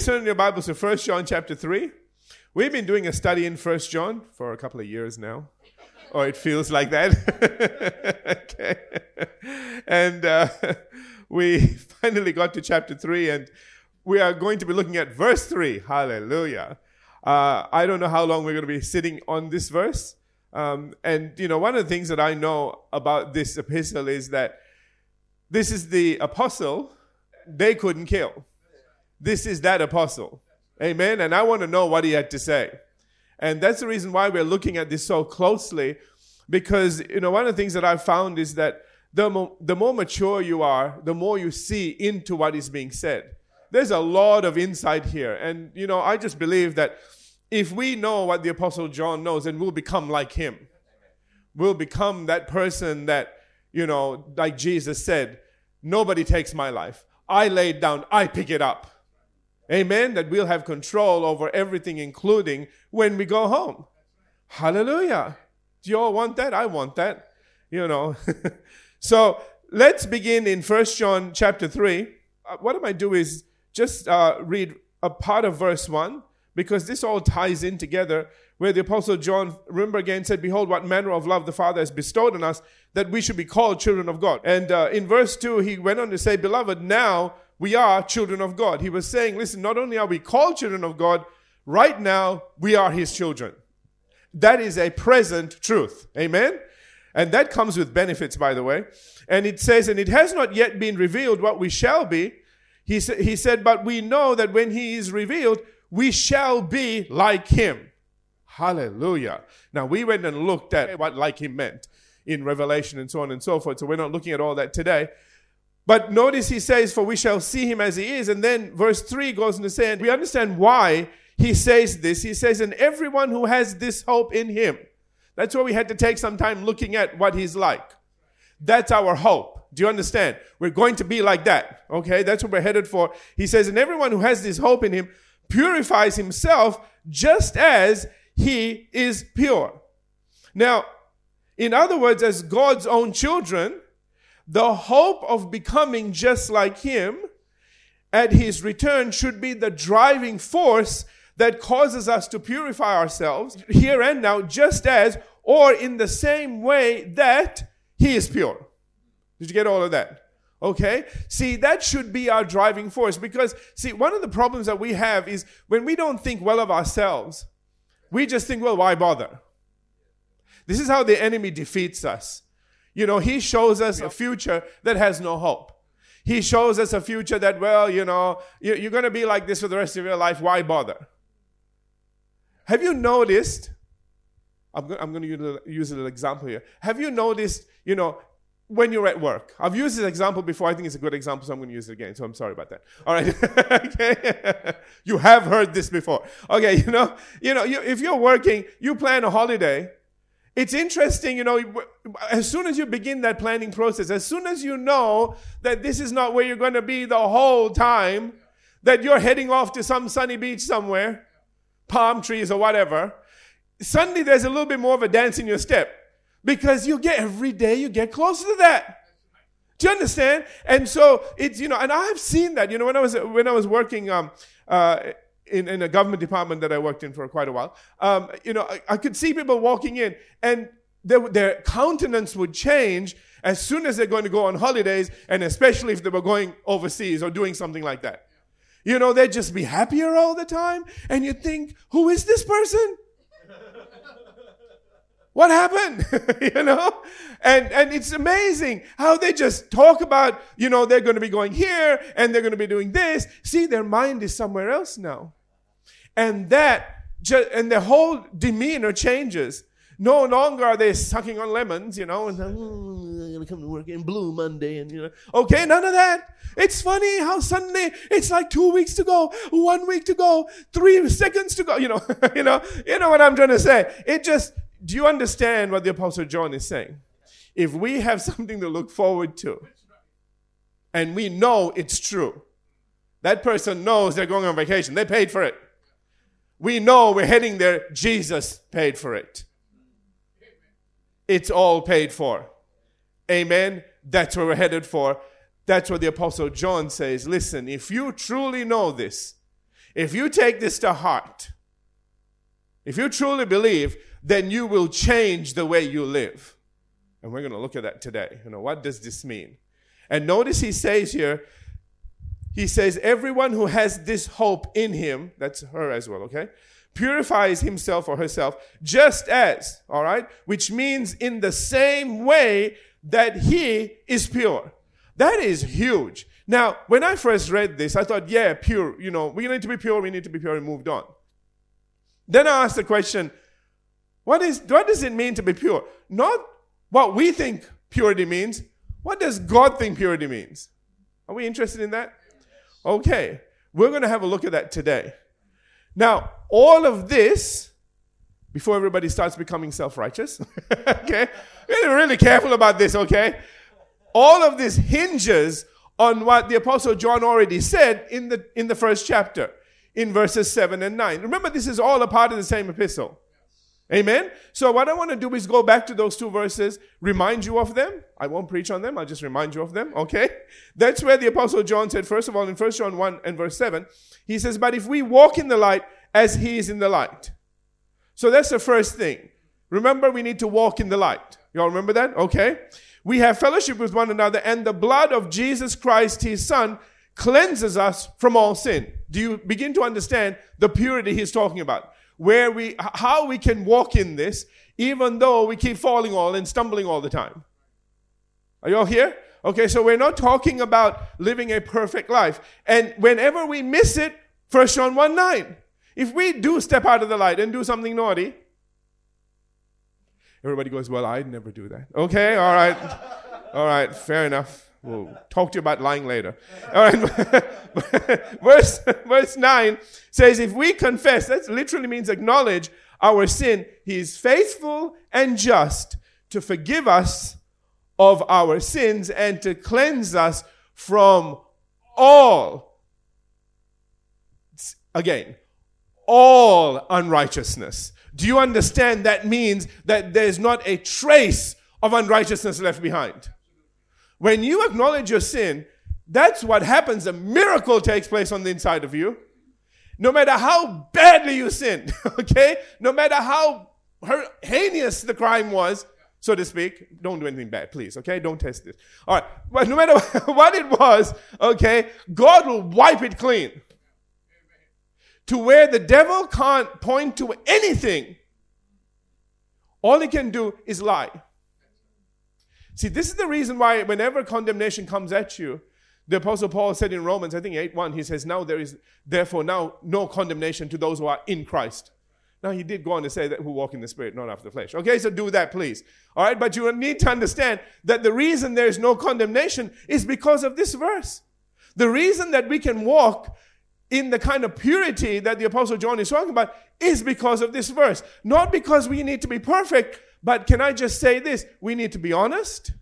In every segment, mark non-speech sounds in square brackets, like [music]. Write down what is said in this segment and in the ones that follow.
Please turn your Bibles to 1 John chapter 3. We've been doing a study in 1 John for a couple of years now. Or it feels like that. [laughs] okay. And uh, [laughs] we finally got to chapter 3, and we are going to be looking at verse 3. Hallelujah. Uh, I don't know how long we're going to be sitting on this verse. Um, and, you know, one of the things that I know about this epistle is that this is the apostle they couldn't kill. This is that apostle. Amen. And I want to know what he had to say. And that's the reason why we're looking at this so closely because, you know, one of the things that I've found is that the, mo- the more mature you are, the more you see into what is being said. There's a lot of insight here. And, you know, I just believe that if we know what the Apostle John knows, then we'll become like him. We'll become that person that, you know, like Jesus said, nobody takes my life. I lay it down, I pick it up. Amen. That we'll have control over everything, including when we go home. Hallelujah. Do you all want that? I want that. You know. [laughs] so let's begin in First John chapter 3. Uh, what I might do is just uh, read a part of verse 1 because this all ties in together where the apostle john remember again said behold what manner of love the father has bestowed on us that we should be called children of god and uh, in verse 2 he went on to say beloved now we are children of God. He was saying, listen, not only are we called children of God, right now we are his children. That is a present truth. Amen? And that comes with benefits, by the way. And it says, and it has not yet been revealed what we shall be. He, sa- he said, but we know that when he is revealed, we shall be like him. Hallelujah. Now, we went and looked at what like him meant in Revelation and so on and so forth. So we're not looking at all that today. But notice he says, For we shall see him as he is. And then verse 3 goes on to say, and we understand why he says this. He says, And everyone who has this hope in him. That's why we had to take some time looking at what he's like. That's our hope. Do you understand? We're going to be like that. Okay, that's what we're headed for. He says, And everyone who has this hope in him purifies himself just as he is pure. Now, in other words, as God's own children, the hope of becoming just like him at his return should be the driving force that causes us to purify ourselves here and now, just as or in the same way that he is pure. Did you get all of that? Okay? See, that should be our driving force because, see, one of the problems that we have is when we don't think well of ourselves, we just think, well, why bother? This is how the enemy defeats us. You know, he shows us a future that has no hope. He shows us a future that, well, you know, you're going to be like this for the rest of your life. Why bother? Have you noticed? I'm going, I'm going to use a little example here. Have you noticed, you know, when you're at work? I've used this example before. I think it's a good example, so I'm going to use it again. So I'm sorry about that. All right. [laughs] okay. [laughs] you have heard this before. Okay. [laughs] You know, you know, you, if you're working, you plan a holiday it's interesting, you know, as soon as you begin that planning process, as soon as you know that this is not where you're going to be the whole time, that you're heading off to some sunny beach somewhere, palm trees or whatever, suddenly there's a little bit more of a dance in your step because you get every day you get closer to that. Do you understand? And so it's you know, and I've seen that. You know, when I was when I was working um, uh, in, in a government department that I worked in for quite a while, um, you know, I, I, could see people walking in and their, their countenance would change as soon as they're going to go on holidays, and especially if they were going overseas or doing something like that. You know, they'd just be happier all the time, and you'd think, who is this person? [laughs] What happened? [laughs] you know? And and it's amazing how they just talk about, you know, they're going to be going here and they're going to be doing this. See, their mind is somewhere else now. And that, and the whole demeanor changes. No longer are they sucking on lemons, you know, and oh, I'm gonna come to work in blue Monday, and you know, okay, none of that. It's funny how suddenly it's like two weeks to go, one week to go, three seconds to go. You know, [laughs] you know, you know what I'm trying to say. It just. Do you understand what the Apostle John is saying? If we have [laughs] something to look forward to, and we know it's true, that person knows they're going on vacation. They paid for it we know we're heading there. Jesus paid for it. It's all paid for. Amen. That's where we're headed for. That's what the Apostle John says. Listen, if you truly know this, If you take this to heart, if you truly believe, then you will change the way you live. And we're going to look at that today. You know, what does this mean? And notice he says here, he says, everyone who has this hope in him, that's her as well, okay? Purifies himself or herself just as, all right? Which means in the same way that he is pure. That is huge. Now, when I first read this, I thought, yeah, pure, you know, we need to be pure, we need to be pure, and moved on. Then I asked the question, what, is, what does it mean to be pure? Not what we think purity means. What does God think purity means? Are we interested in that? Okay, we're going to have a look at that today. Now, all of this, before everybody starts becoming self righteous, [laughs] okay, be really careful about this, okay? All of this hinges on what the Apostle John already said in the, in the first chapter, in verses 7 and 9. Remember, this is all a part of the same epistle. Amen? So, what I want to do is go back to those two verses, remind you of them. I won't preach on them, I'll just remind you of them, okay? That's where the Apostle John said, first of all, in 1 John 1 and verse 7, he says, But if we walk in the light as he is in the light. So, that's the first thing. Remember, we need to walk in the light. Y'all remember that? Okay? We have fellowship with one another, and the blood of Jesus Christ, his Son, cleanses us from all sin. Do you begin to understand the purity he's talking about? Where we, how we can walk in this, even though we keep falling all and stumbling all the time. Are you all here? Okay, so we're not talking about living a perfect life. And whenever we miss it, First John 1 9. If we do step out of the light and do something naughty, everybody goes, Well, I'd never do that. Okay, all right. All right, fair enough. We'll talk to you about lying later. All right. [laughs] verse, verse 9 says, If we confess, that literally means acknowledge our sin, he is faithful and just to forgive us of our sins and to cleanse us from all, again, all unrighteousness. Do you understand that means that there's not a trace of unrighteousness left behind? When you acknowledge your sin, that's what happens. A miracle takes place on the inside of you. No matter how badly you sinned, [laughs] okay? No matter how heinous the crime was, so to speak. Don't do anything bad, please, okay? Don't test this. All right. But no matter [laughs] what it was, okay, God will wipe it clean. To where the devil can't point to anything. All he can do is lie. See, this is the reason why whenever condemnation comes at you, the Apostle Paul said in Romans, I think 8 1, he says, Now there is therefore now no condemnation to those who are in Christ. Now he did go on to say that who walk in the spirit, not after the flesh. Okay, so do that, please. All right, but you need to understand that the reason there is no condemnation is because of this verse. The reason that we can walk in the kind of purity that the Apostle John is talking about is because of this verse. Not because we need to be perfect, but can I just say this? We need to be honest.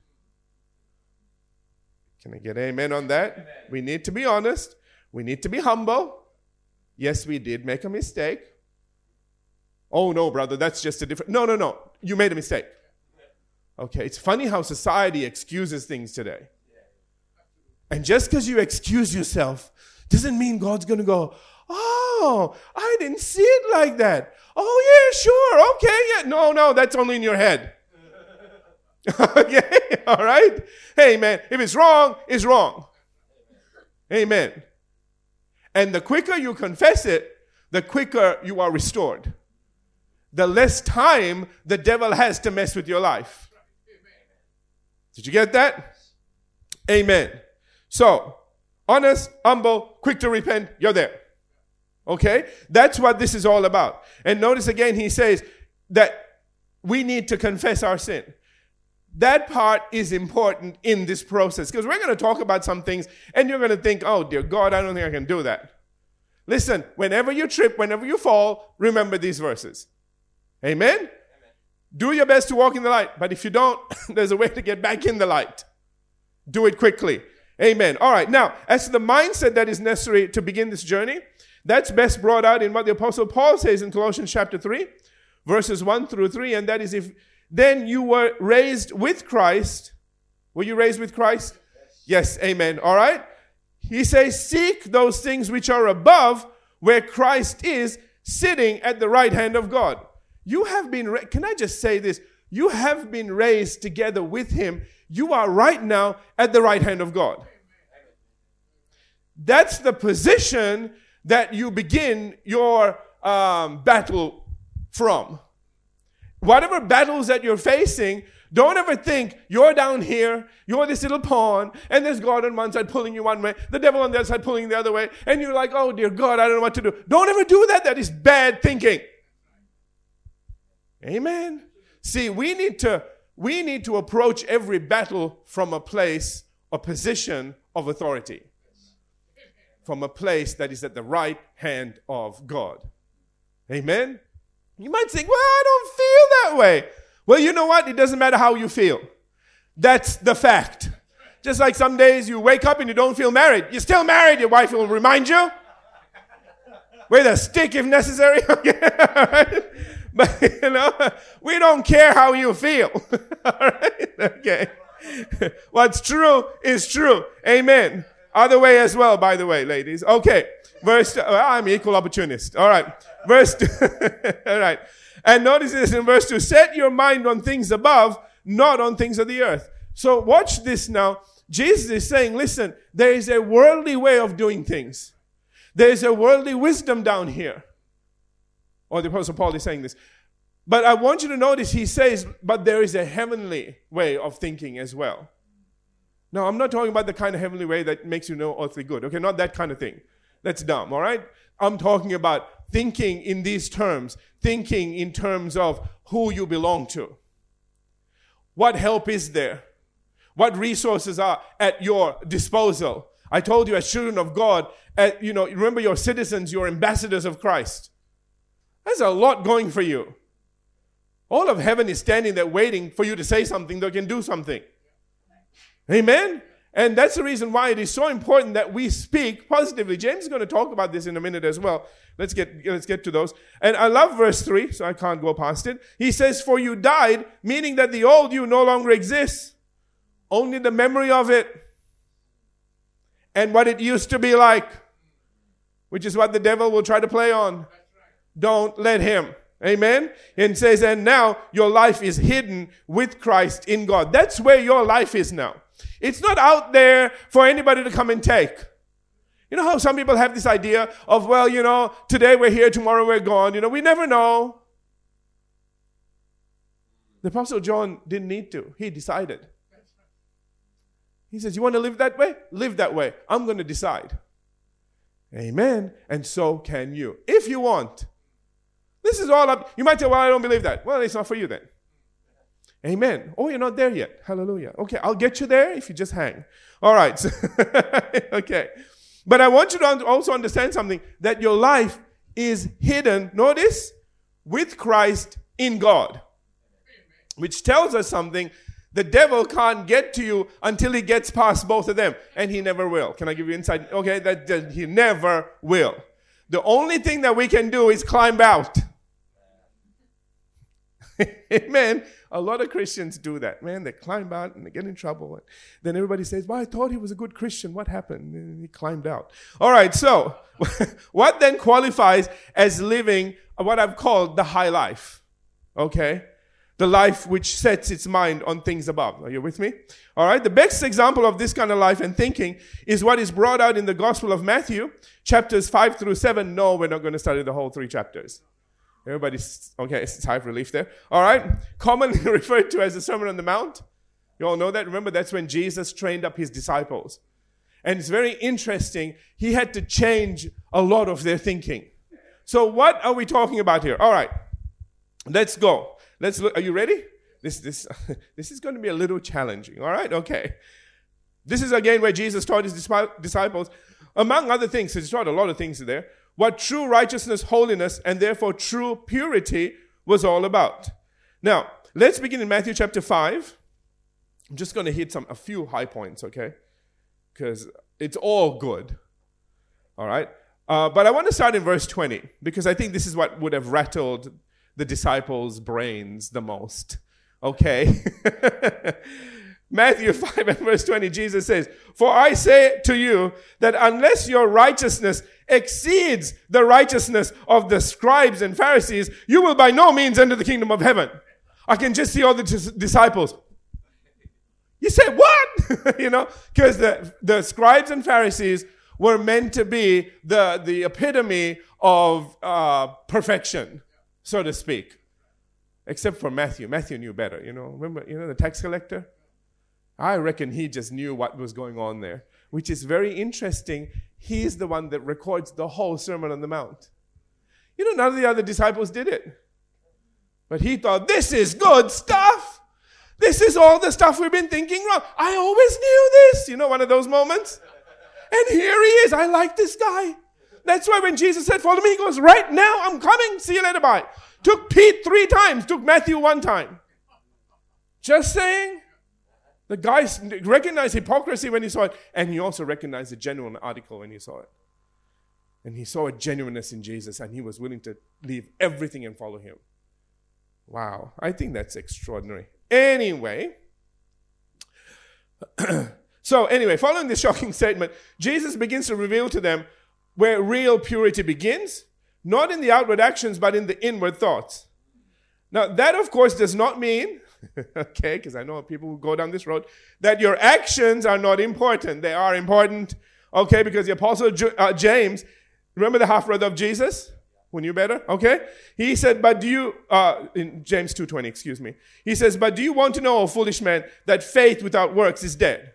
Can I get amen on that? Amen. We need to be honest. We need to be humble. Yes, we did make a mistake. Oh, no, brother, that's just a different. No, no, no. You made a mistake. Okay, it's funny how society excuses things today. And just because you excuse yourself doesn't mean God's going to go, Oh, I didn't see it like that. Oh, yeah, sure. Okay, yeah. No, no, that's only in your head. [laughs] okay, all right? Hey, man, if it's wrong, it's wrong. Amen. And the quicker you confess it, the quicker you are restored. The less time the devil has to mess with your life. Did you get that? Amen. So, honest, humble, quick to repent, you're there. Okay? That's what this is all about. And notice again, he says that we need to confess our sin. That part is important in this process because we're going to talk about some things and you're going to think, oh, dear God, I don't think I can do that. Listen, whenever you trip, whenever you fall, remember these verses. Amen? Amen? Do your best to walk in the light, but if you don't, [laughs] there's a way to get back in the light. Do it quickly. Amen. All right. Now, as to the mindset that is necessary to begin this journey, that's best brought out in what the Apostle Paul says in Colossians chapter 3, verses 1 through 3, and that is if then you were raised with Christ. Were you raised with Christ? Yes, amen. All right. He says, Seek those things which are above, where Christ is sitting at the right hand of God. You have been, ra- can I just say this? You have been raised together with him. You are right now at the right hand of God. That's the position that you begin your um, battle from. Whatever battles that you're facing, don't ever think you're down here, you're this little pawn, and there's God on one side pulling you one way, the devil on the other side pulling the other way, and you're like, oh dear God, I don't know what to do. Don't ever do that. That is bad thinking. Amen. See, we need to we need to approach every battle from a place, a position of authority. From a place that is at the right hand of God. Amen. You might think, well, I don't feel that way. Well, you know what? It doesn't matter how you feel. That's the fact. Just like some days you wake up and you don't feel married. You're still married. Your wife will remind you. With a stick if necessary. [laughs] but, you know, we don't care how you feel. [laughs] All right? Okay. What's true is true. Amen. Other way as well, by the way, ladies. Okay. Verse, I'm equal opportunist. All right. Verse, two. [laughs] all right. And notice this in verse 2 set your mind on things above, not on things of the earth. So watch this now. Jesus is saying, listen, there is a worldly way of doing things. There is a worldly wisdom down here. Or the Apostle Paul is saying this. But I want you to notice he says, but there is a heavenly way of thinking as well. Now, I'm not talking about the kind of heavenly way that makes you know earthly good. Okay, not that kind of thing. That's dumb, all right? I'm talking about thinking in these terms, thinking in terms of who you belong to. What help is there? What resources are at your disposal? I told you, as children of God, at, you know, remember your citizens, your ambassadors of Christ. There's a lot going for you. All of heaven is standing there waiting for you to say something that can do something. Amen? And that's the reason why it is so important that we speak positively. James is going to talk about this in a minute as well. Let's get, let's get to those. And I love verse 3, so I can't go past it. He says, For you died, meaning that the old you no longer exists, only the memory of it and what it used to be like, which is what the devil will try to play on. Don't let him. Amen. And says, and now your life is hidden with Christ in God. That's where your life is now. It's not out there for anybody to come and take. You know how some people have this idea of, well, you know, today we're here, tomorrow we're gone. You know, we never know. The Apostle John didn't need to, he decided. He says, You want to live that way? Live that way. I'm going to decide. Amen. And so can you, if you want. This is all up. You might say, Well, I don't believe that. Well, it's not for you then. Amen. Oh, you're not there yet. Hallelujah. Okay, I'll get you there if you just hang. All right. [laughs] okay. But I want you to also understand something that your life is hidden, notice, with Christ in God. Which tells us something. The devil can't get to you until he gets past both of them, and he never will. Can I give you insight? Okay, that, that he never will. The only thing that we can do is climb out. [laughs] Amen. A lot of Christians do that. Man, they climb out and they get in trouble. And then everybody says, Well, I thought he was a good Christian. What happened? And he climbed out. All right, so [laughs] what then qualifies as living what I've called the high life? Okay? The life which sets its mind on things above. Are you with me? All right. The best example of this kind of life and thinking is what is brought out in the Gospel of Matthew, chapters 5 through 7. No, we're not going to study the whole three chapters. Everybody's okay, sigh of relief there. All right. Commonly [laughs] referred to as the Sermon on the Mount. You all know that? Remember, that's when Jesus trained up his disciples. And it's very interesting. He had to change a lot of their thinking. So, what are we talking about here? All right. Let's go. Let's look. Are you ready? This, this, [laughs] this is going to be a little challenging. All right. Okay. This is again where Jesus taught his disciples, among other things, he taught a lot of things there what true righteousness, holiness, and therefore true purity was all about. Now, let's begin in Matthew chapter 5. I'm just going to hit some a few high points, okay? Because it's all good. All right? Uh, but I want to start in verse 20 because I think this is what would have rattled the disciples' brains the most. Okay? [laughs] Matthew 5 and verse 20, Jesus says, For I say to you that unless your righteousness exceeds the righteousness of the scribes and Pharisees, you will by no means enter the kingdom of heaven. I can just see all the disciples. You say, what? [laughs] you know, because the, the scribes and Pharisees were meant to be the, the epitome of uh, perfection, so to speak. Except for Matthew. Matthew knew better, you know. Remember, you know, the tax collector? I reckon he just knew what was going on there, which is very interesting. He's the one that records the whole Sermon on the Mount. You know, none of the other disciples did it. But he thought, this is good stuff. This is all the stuff we've been thinking wrong. I always knew this. You know, one of those moments. And here he is. I like this guy. That's why when Jesus said, Follow me, he goes, Right now, I'm coming. See you later. Bye. Took Pete three times, took Matthew one time. Just saying. The guy recognized hypocrisy when he saw it, and he also recognized the genuine article when he saw it. And he saw a genuineness in Jesus, and he was willing to leave everything and follow him. Wow, I think that's extraordinary. Anyway, [clears throat] so anyway, following this shocking statement, Jesus begins to reveal to them where real purity begins, not in the outward actions, but in the inward thoughts. Now, that of course does not mean, [laughs] okay, because I know people who go down this road, that your actions are not important. They are important, okay, because the Apostle J- uh, James, remember the half brother of Jesus? Who knew better? Okay? He said, but do you, uh, in James 2.20, excuse me. He says, but do you want to know, O foolish man, that faith without works is dead?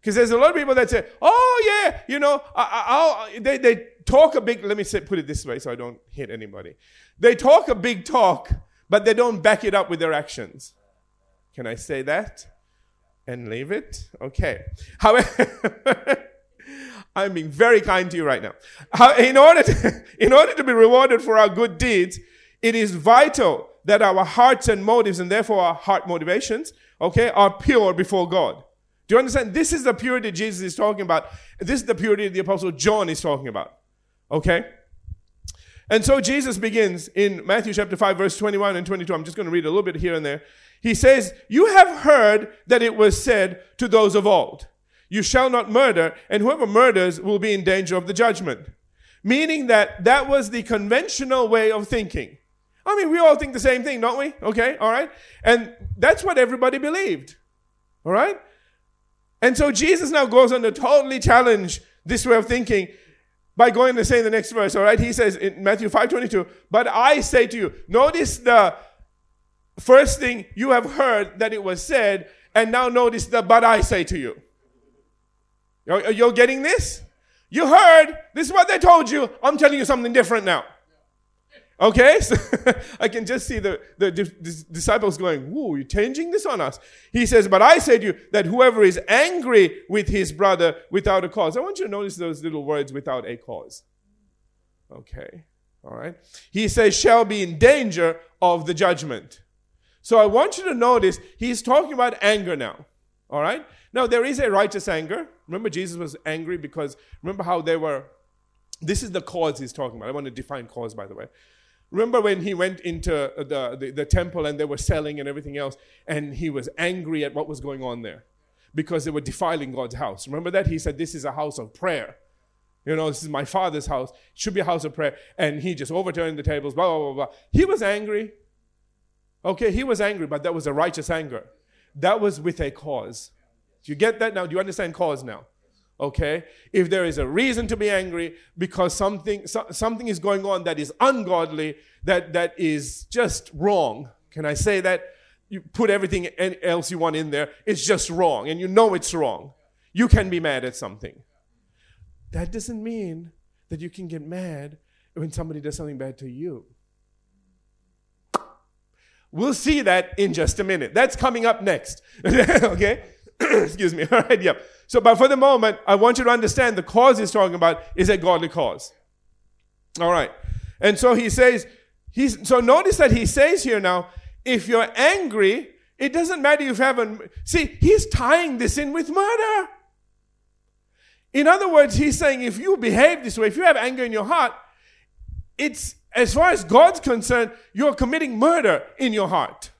Because there's a lot of people that say, oh yeah, you know, I, they, they talk a big, let me say, put it this way so I don't hit anybody. They talk a big talk, but they don't back it up with their actions. Can I say that? And leave it? Okay. However, [laughs] I'm being very kind to you right now. In order to, [laughs] in order to be rewarded for our good deeds, it is vital that our hearts and motives, and therefore our heart motivations, okay, are pure before God. Do you understand? This is the purity Jesus is talking about. This is the purity the Apostle John is talking about. Okay? And so Jesus begins in Matthew chapter 5, verse 21 and 22. I'm just going to read a little bit here and there. He says, You have heard that it was said to those of old, You shall not murder, and whoever murders will be in danger of the judgment. Meaning that that was the conventional way of thinking. I mean, we all think the same thing, don't we? Okay, all right? And that's what everybody believed. All right? And so Jesus now goes on to totally challenge this way of thinking by going to say in the next verse, all right? He says in Matthew 5:22, "But I say to you, notice the first thing you have heard that it was said, and now notice the but I say to you." You're, you're getting this? You heard, this is what they told you. I'm telling you something different now. Okay, [laughs] so I can just see the, the, the, disciples going, Whoa, you're changing this on us. He says, But I say to you that whoever is angry with his brother without a cause, I want you to notice those little words without a cause. Okay, all right. He says, shall be in danger of the judgment. So I want you to notice he's talking about anger now. All right. Now there is a righteous anger. Remember, Jesus was angry because remember how they were. This is the cause he's talking about. I want to define cause, by the way. Remember when he went into uh, the, the, the, temple and they were selling and everything else, and he was angry at what was going on there because they were defiling God's house. Remember that? He said, This is a house of prayer. You know, this is my father's house. It should be a house of prayer. And he just overturned the tables, blah, blah, blah, blah. He was angry. Okay, he was angry, but that was a righteous anger. That was with a cause. Do you get that now? Do you understand cause now? Okay? If there is a reason to be angry because something so, something is going on that is ungodly that that is just wrong can i say that? You put everything else you want in there it's just wrong and you know it's wrong. You can be mad at something. That doesn't mean that you can get mad when somebody does something bad to you. We'll see that in just a minute. That's coming up next. [laughs] Okay? [coughs] Excuse me. [laughs] All right yep so, but for the moment, I want you to understand the cause he's talking about is a godly cause. All right. And so he says, he's, so notice that he says here now, if you're angry, it doesn't matter if you haven't, see, he's tying this in with murder. In other words, he's saying if you behave this way, if you have anger in your heart, it's, as far as God's concerned, you're committing murder in your heart.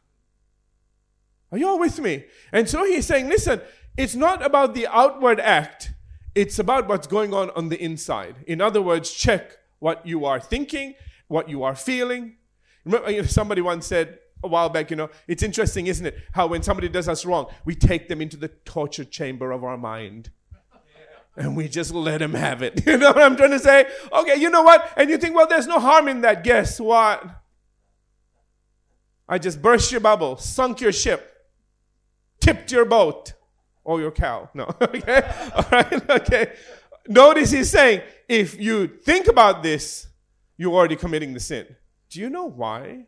Are you all with me? And so he's saying, listen, it's not about the outward act, it's about what's going on on the inside. In other words, check what you are thinking, what you are feeling. Remember, somebody once said a while back, you know, it's interesting, isn't it? How when somebody does us wrong, we take them into the torture chamber of our mind. And we just let them have it. [laughs] You know what I'm trying to say? Okay, you know what? And you think, well, there's no harm in that. Guess what? I just burst your bubble, sunk your ship, tipped your boat or your cow. No, [laughs] okay? All right, [laughs] okay. Notice he's saying, if you think about this, you're already committing the sin. Do you know why?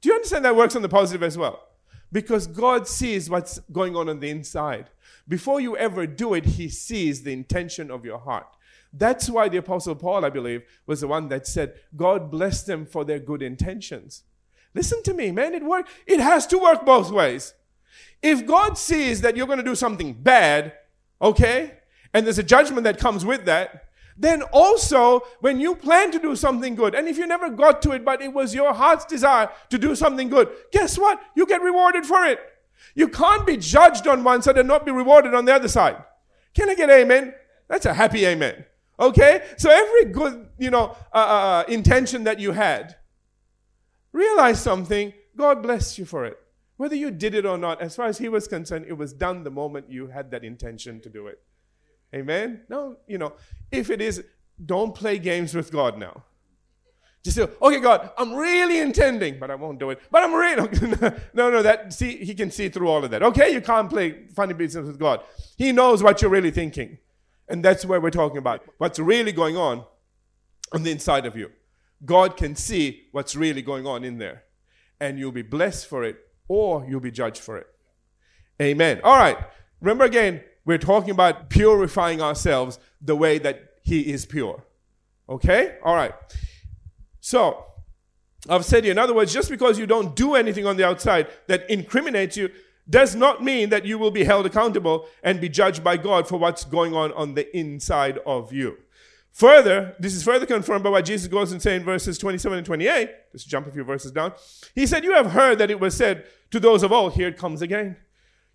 Do you understand that works on the positive as well? Because God sees what's going on on the inside. Before you ever do it, He sees the intention of your heart. That's why the Apostle Paul, I believe, was the one that said, God bless them for their good intentions. Listen to me, man, it works. It has to work both ways. If God sees that you're going to do something bad, okay, and there's a judgment that comes with that, then also when you plan to do something good, and if you never got to it, but it was your heart's desire to do something good, guess what? You get rewarded for it. You can't be judged on one side and not be rewarded on the other side. Can I get amen? That's a happy amen. Okay? So every good, you know, uh, uh, uh intention that you had, realize something, God bless you for it. Whether you did it or not, as far as he was concerned, it was done the moment you had that intention to do it. Amen? No, you know, if it is, don't play games with God now. Just say, okay, God, I'm really intending, but I won't do it. But I'm really [laughs] no, no. That see, He can see through all of that. Okay, you can't play funny business with God. He knows what you're really thinking, and that's where we're talking about. What's really going on on the inside of you. God can see what's really going on in there. And you'll be blessed for it or you'll be judged for it. Amen. All right. Remember again, we're talking about purifying ourselves the way that He is pure. Okay? All right. So, I've said here, in other words, just because you don't do anything on the outside that incriminates you does not mean that you will be held accountable and be judged by God for what's going on on the inside of you. Further, this is further confirmed by what Jesus goes and say in verses 27 and 28. Let's jump a few verses down. He said, You have heard that it was said to those of old, here it comes again.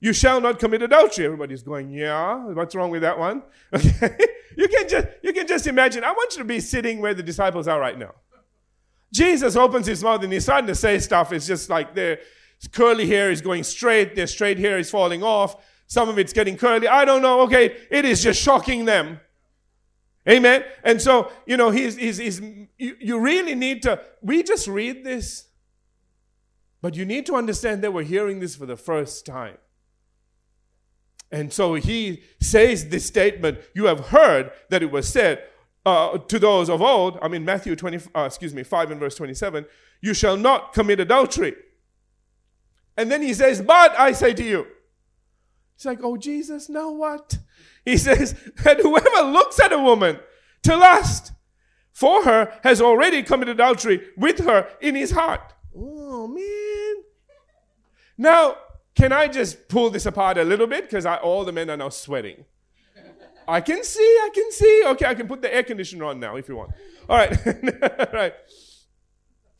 You shall not commit adultery. Everybody's going, Yeah, what's wrong with that one? [laughs] Okay. you can just you can just imagine. I want you to be sitting where the disciples are right now. Jesus opens his mouth and he's starting to say stuff. It's just like their curly hair is going straight, their straight hair is falling off. Some of it's getting curly. I don't know. Okay, it is just shocking them. Amen. And so, you know, he's, he's, he's you, you really need to, we just read this, but you need to understand that we're hearing this for the first time. And so he says this statement, you have heard that it was said uh, to those of old, I mean, Matthew 20, uh, excuse me, 5 and verse 27, you shall not commit adultery. And then he says, but I say to you. It's like, oh, Jesus, now what? He [laughs] says that whoever looks at a woman to lust for her has already committed adultery with her in his heart. Oh, man. Now, can I just pull this apart a little bit? Because all the men are now sweating. I can see, I can see. Okay, I can put the air conditioner on now if you want. All right. [laughs] all right.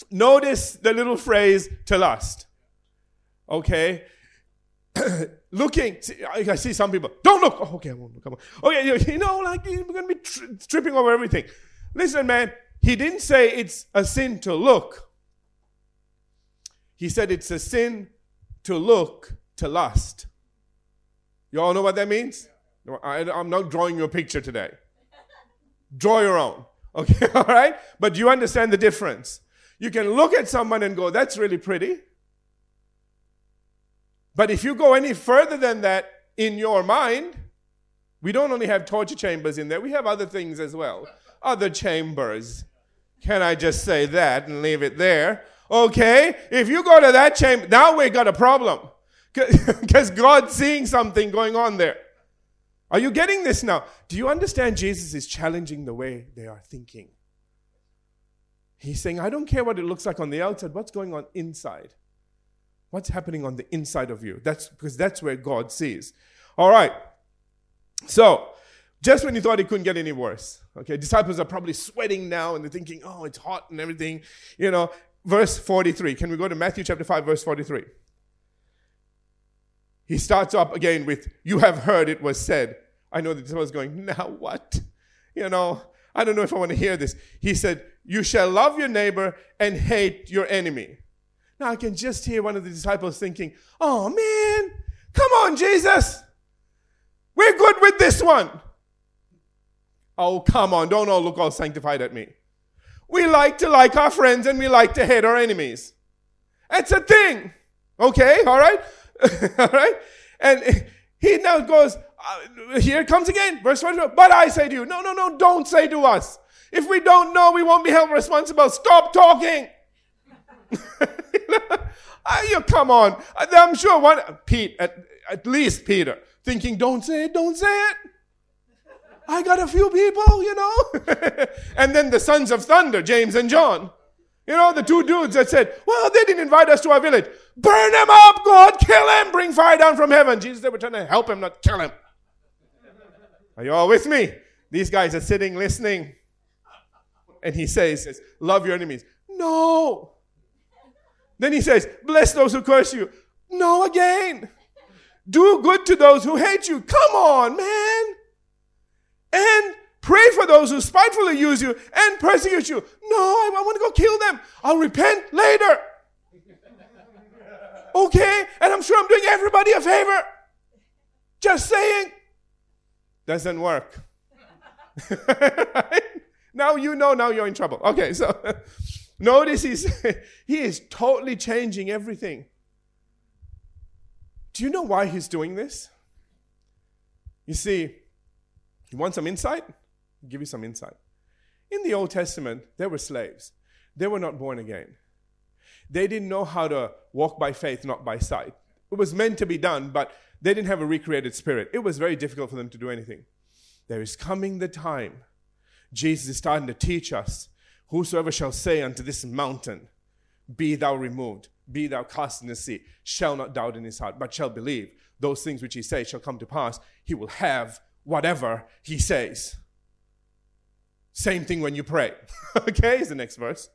Notice the little phrase to lust. Okay. [clears throat] looking. See, I see some people. Don't look. Oh, okay, I won't look. Come on. Okay, you know, like you're going to be tri- tripping over everything. Listen, man. He didn't say it's a sin to look. He said it's a sin to look to lust. You all know what that means? No, I, I'm not drawing you a picture today. Draw your own. [laughs] Okay, all right? But you understand the difference. You can look at someone and go, that's really pretty. But if you go any further than that in your mind, we don't only have torture chambers in there, we have other things as well. Other chambers. Can I just say that and leave it there? Okay? If you go to that chamber, now we've got a problem. [laughs] Because God's seeing something going on there. Are you getting this now? Do you understand Jesus is challenging the way they are thinking? He's saying, I don't care what it looks like on the outside, what's going on inside? What's happening on the inside of you? That's because that's where God sees. All right. So, just when you thought it couldn't get any worse, okay, disciples are probably sweating now and they're thinking, oh, it's hot and everything. You know, verse 43. Can we go to Matthew chapter 5, verse 43? he starts up again with, You have heard it was said. I know that was going, Now what? You know, I don't know if I want to hear this. He said, You shall love your neighbor and hate your enemy. Now I can just hear one of the disciples thinking, Oh man, come on, Jesus. We're good with this one. Oh, come on, don't all look all sanctified at me. We like to like our friends and we like to hate our enemies. It's a thing. Okay, all right? [laughs] all right? And he now goes, uh, here it comes again, verse 24. But I say to you, no, no, no, don't say to us. If we don't know, we won't be held responsible. Stop talking. [laughs] [laughs] you come on. I'm sure one, Pete, at, at least Peter, thinking, don't say it, don't say it. I got a few people, you know. [laughs] and then the sons of thunder, James and John. You know, the two dudes that said, well, they didn't invite us to our village. Burn them up, God, kill him, bring fire down from heaven. Jesus, they were trying to help him, not kill him. Are you all with me? These guys are sitting listening. And he says, love your enemies. No. Then he says, bless those who curse you. No again. Do good to those who hate you. Come on, man. And pray for those who spitefully use you and persecute you. No, I, I want to go kill them. I'll repent later. Okay? And I'm sure I'm doing everybody a favor. Just saying. Doesn't work. [laughs] Now you know, now you're in trouble. Okay, so [laughs] notice he's, [laughs] he is totally changing everything. Do you know why he's doing this? You see, you want some insight? I'll give you some insight. In the Old Testament, there were slaves. They were not born again. They didn't know how to walk by faith, not by sight. It was meant to be done, but they didn't have a recreated spirit. It was very difficult for them to do anything. There is coming the time. Jesus is starting to teach us Whosoever shall say unto this mountain, Be thou removed, be thou cast in the sea, shall not doubt in his heart, but shall believe those things which he says shall come to pass, he will have whatever he says. Same thing when you pray. [laughs] okay, is the next verse.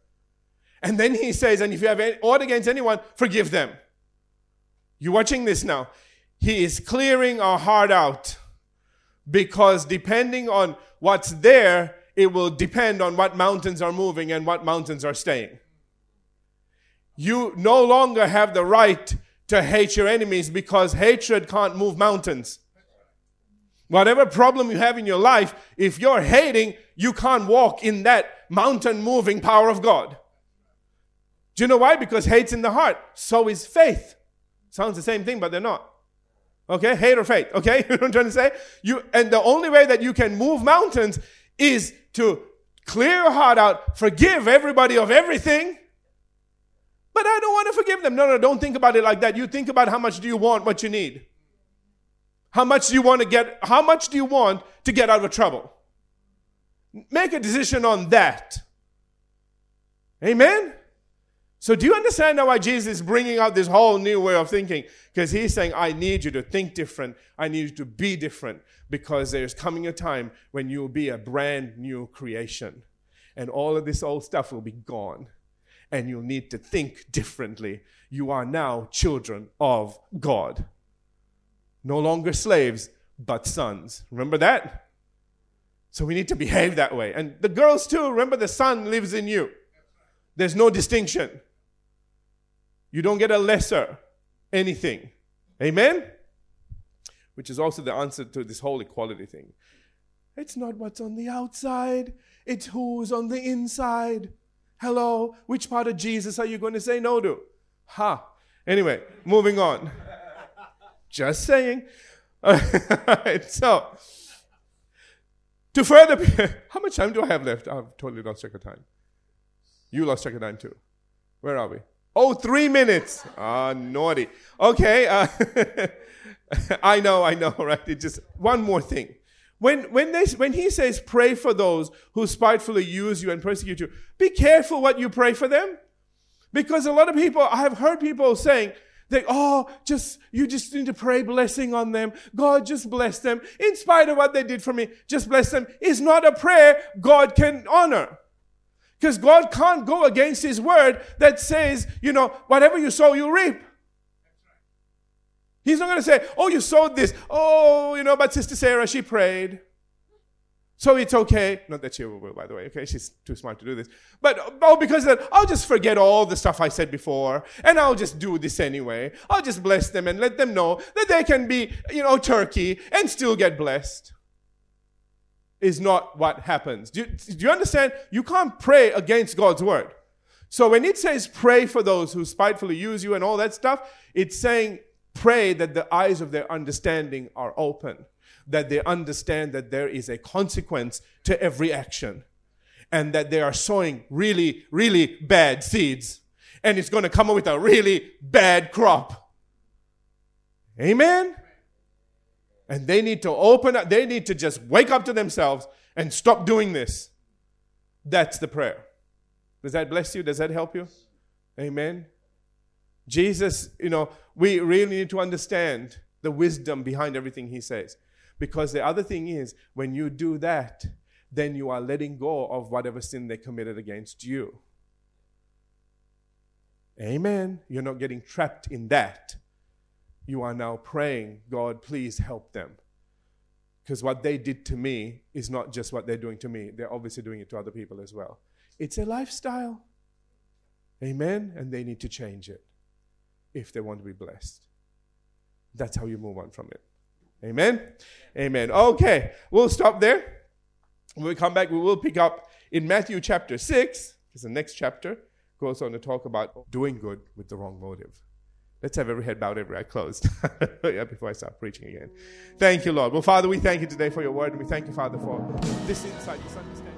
And then he says, and if you have aught against anyone, forgive them. You watching this now? He is clearing our heart out because depending on what's there, it will depend on what mountains are moving and what mountains are staying. You no longer have the right to hate your enemies because hatred can't move mountains. Whatever problem you have in your life, if you're hating, you can't walk in that mountain moving power of God. Do you know why? Because hate's in the heart. So is faith. Sounds the same thing, but they're not. Okay? Hate or faith. Okay? [laughs] you know what I'm trying to say? You, and the only way that you can move mountains is to clear your heart out, forgive everybody of everything. But I don't want to forgive them. No, no, don't think about it like that. You think about how much do you want what you need. How much do you want to get, how much do you want to get out of trouble? Make a decision on that. Amen? So, do you understand now why Jesus is bringing out this whole new way of thinking? Because he's saying, I need you to think different. I need you to be different because there's coming a time when you'll be a brand new creation. And all of this old stuff will be gone. And you'll need to think differently. You are now children of God. No longer slaves, but sons. Remember that? So we need to behave that way. And the girls, too, remember the son lives in you. There's no distinction. You don't get a lesser anything. Amen? Which is also the answer to this whole equality thing. It's not what's on the outside, it's who's on the inside. Hello, which part of Jesus are you going to say no to? Ha. Anyway, moving on. [laughs] Just saying. [laughs] All right, so, to further, [laughs] how much time do I have left? I've totally lost track of time. You lost track of time too. Where are we? Oh, three minutes. Ah, naughty. Okay. Uh, [laughs] I know, I know, [laughs] right? It just one more thing. When when they when he says pray for those who spitefully use you and persecute you, be careful what you pray for them, because a lot of people I have heard people saying they, oh, just, you just need to pray blessing on them. God, just bless them. In spite of what they did for me, just bless them. Is not a prayer God can honor. Because God can't go against His word that says, you know, whatever you sow, you reap. He's not going to say, Oh, you sowed this. Oh, you know, but Sister Sarah, she prayed. So it's okay. Not that she will, by the way. Okay, she's too smart to do this. But oh, because that, I'll just forget all the stuff I said before, and I'll just do this anyway. I'll just bless them and let them know that they can be, you know, turkey and still get blessed. Is not what happens. Do you, do you understand? You can't pray against God's word. So when it says pray for those who spitefully use you and all that stuff, it's saying pray that the eyes of their understanding are open that they understand that there is a consequence to every action and that they are sowing really, really bad seeds and it's going to come up with a really bad crop. Amen? And they need to open up, they need to just wake up to themselves and stop doing this. That's the prayer. Does that bless you? Does that help you? Amen. Jesus, you know, we really need to understand the wisdom behind everything he says. Because the other thing is, when you do that, then you are letting go of whatever sin they committed against you. Amen. You're not getting trapped in that. You are now praying, God, please help them. Because what they did to me is not just what they're doing to me, they're obviously doing it to other people as well. It's a lifestyle. Amen. And they need to change it if they want to be blessed. That's how you move on from it. Amen? Amen. Okay, we'll stop there. When we come back, we will pick up in Matthew chapter 6, because the next chapter goes on to talk about doing good with the wrong motive. Let's have every head bowed, every eye closed [laughs] before I start preaching again. Thank you, Lord. Well, Father, we thank you today for your word, and we thank you, Father, for this insight, this understanding.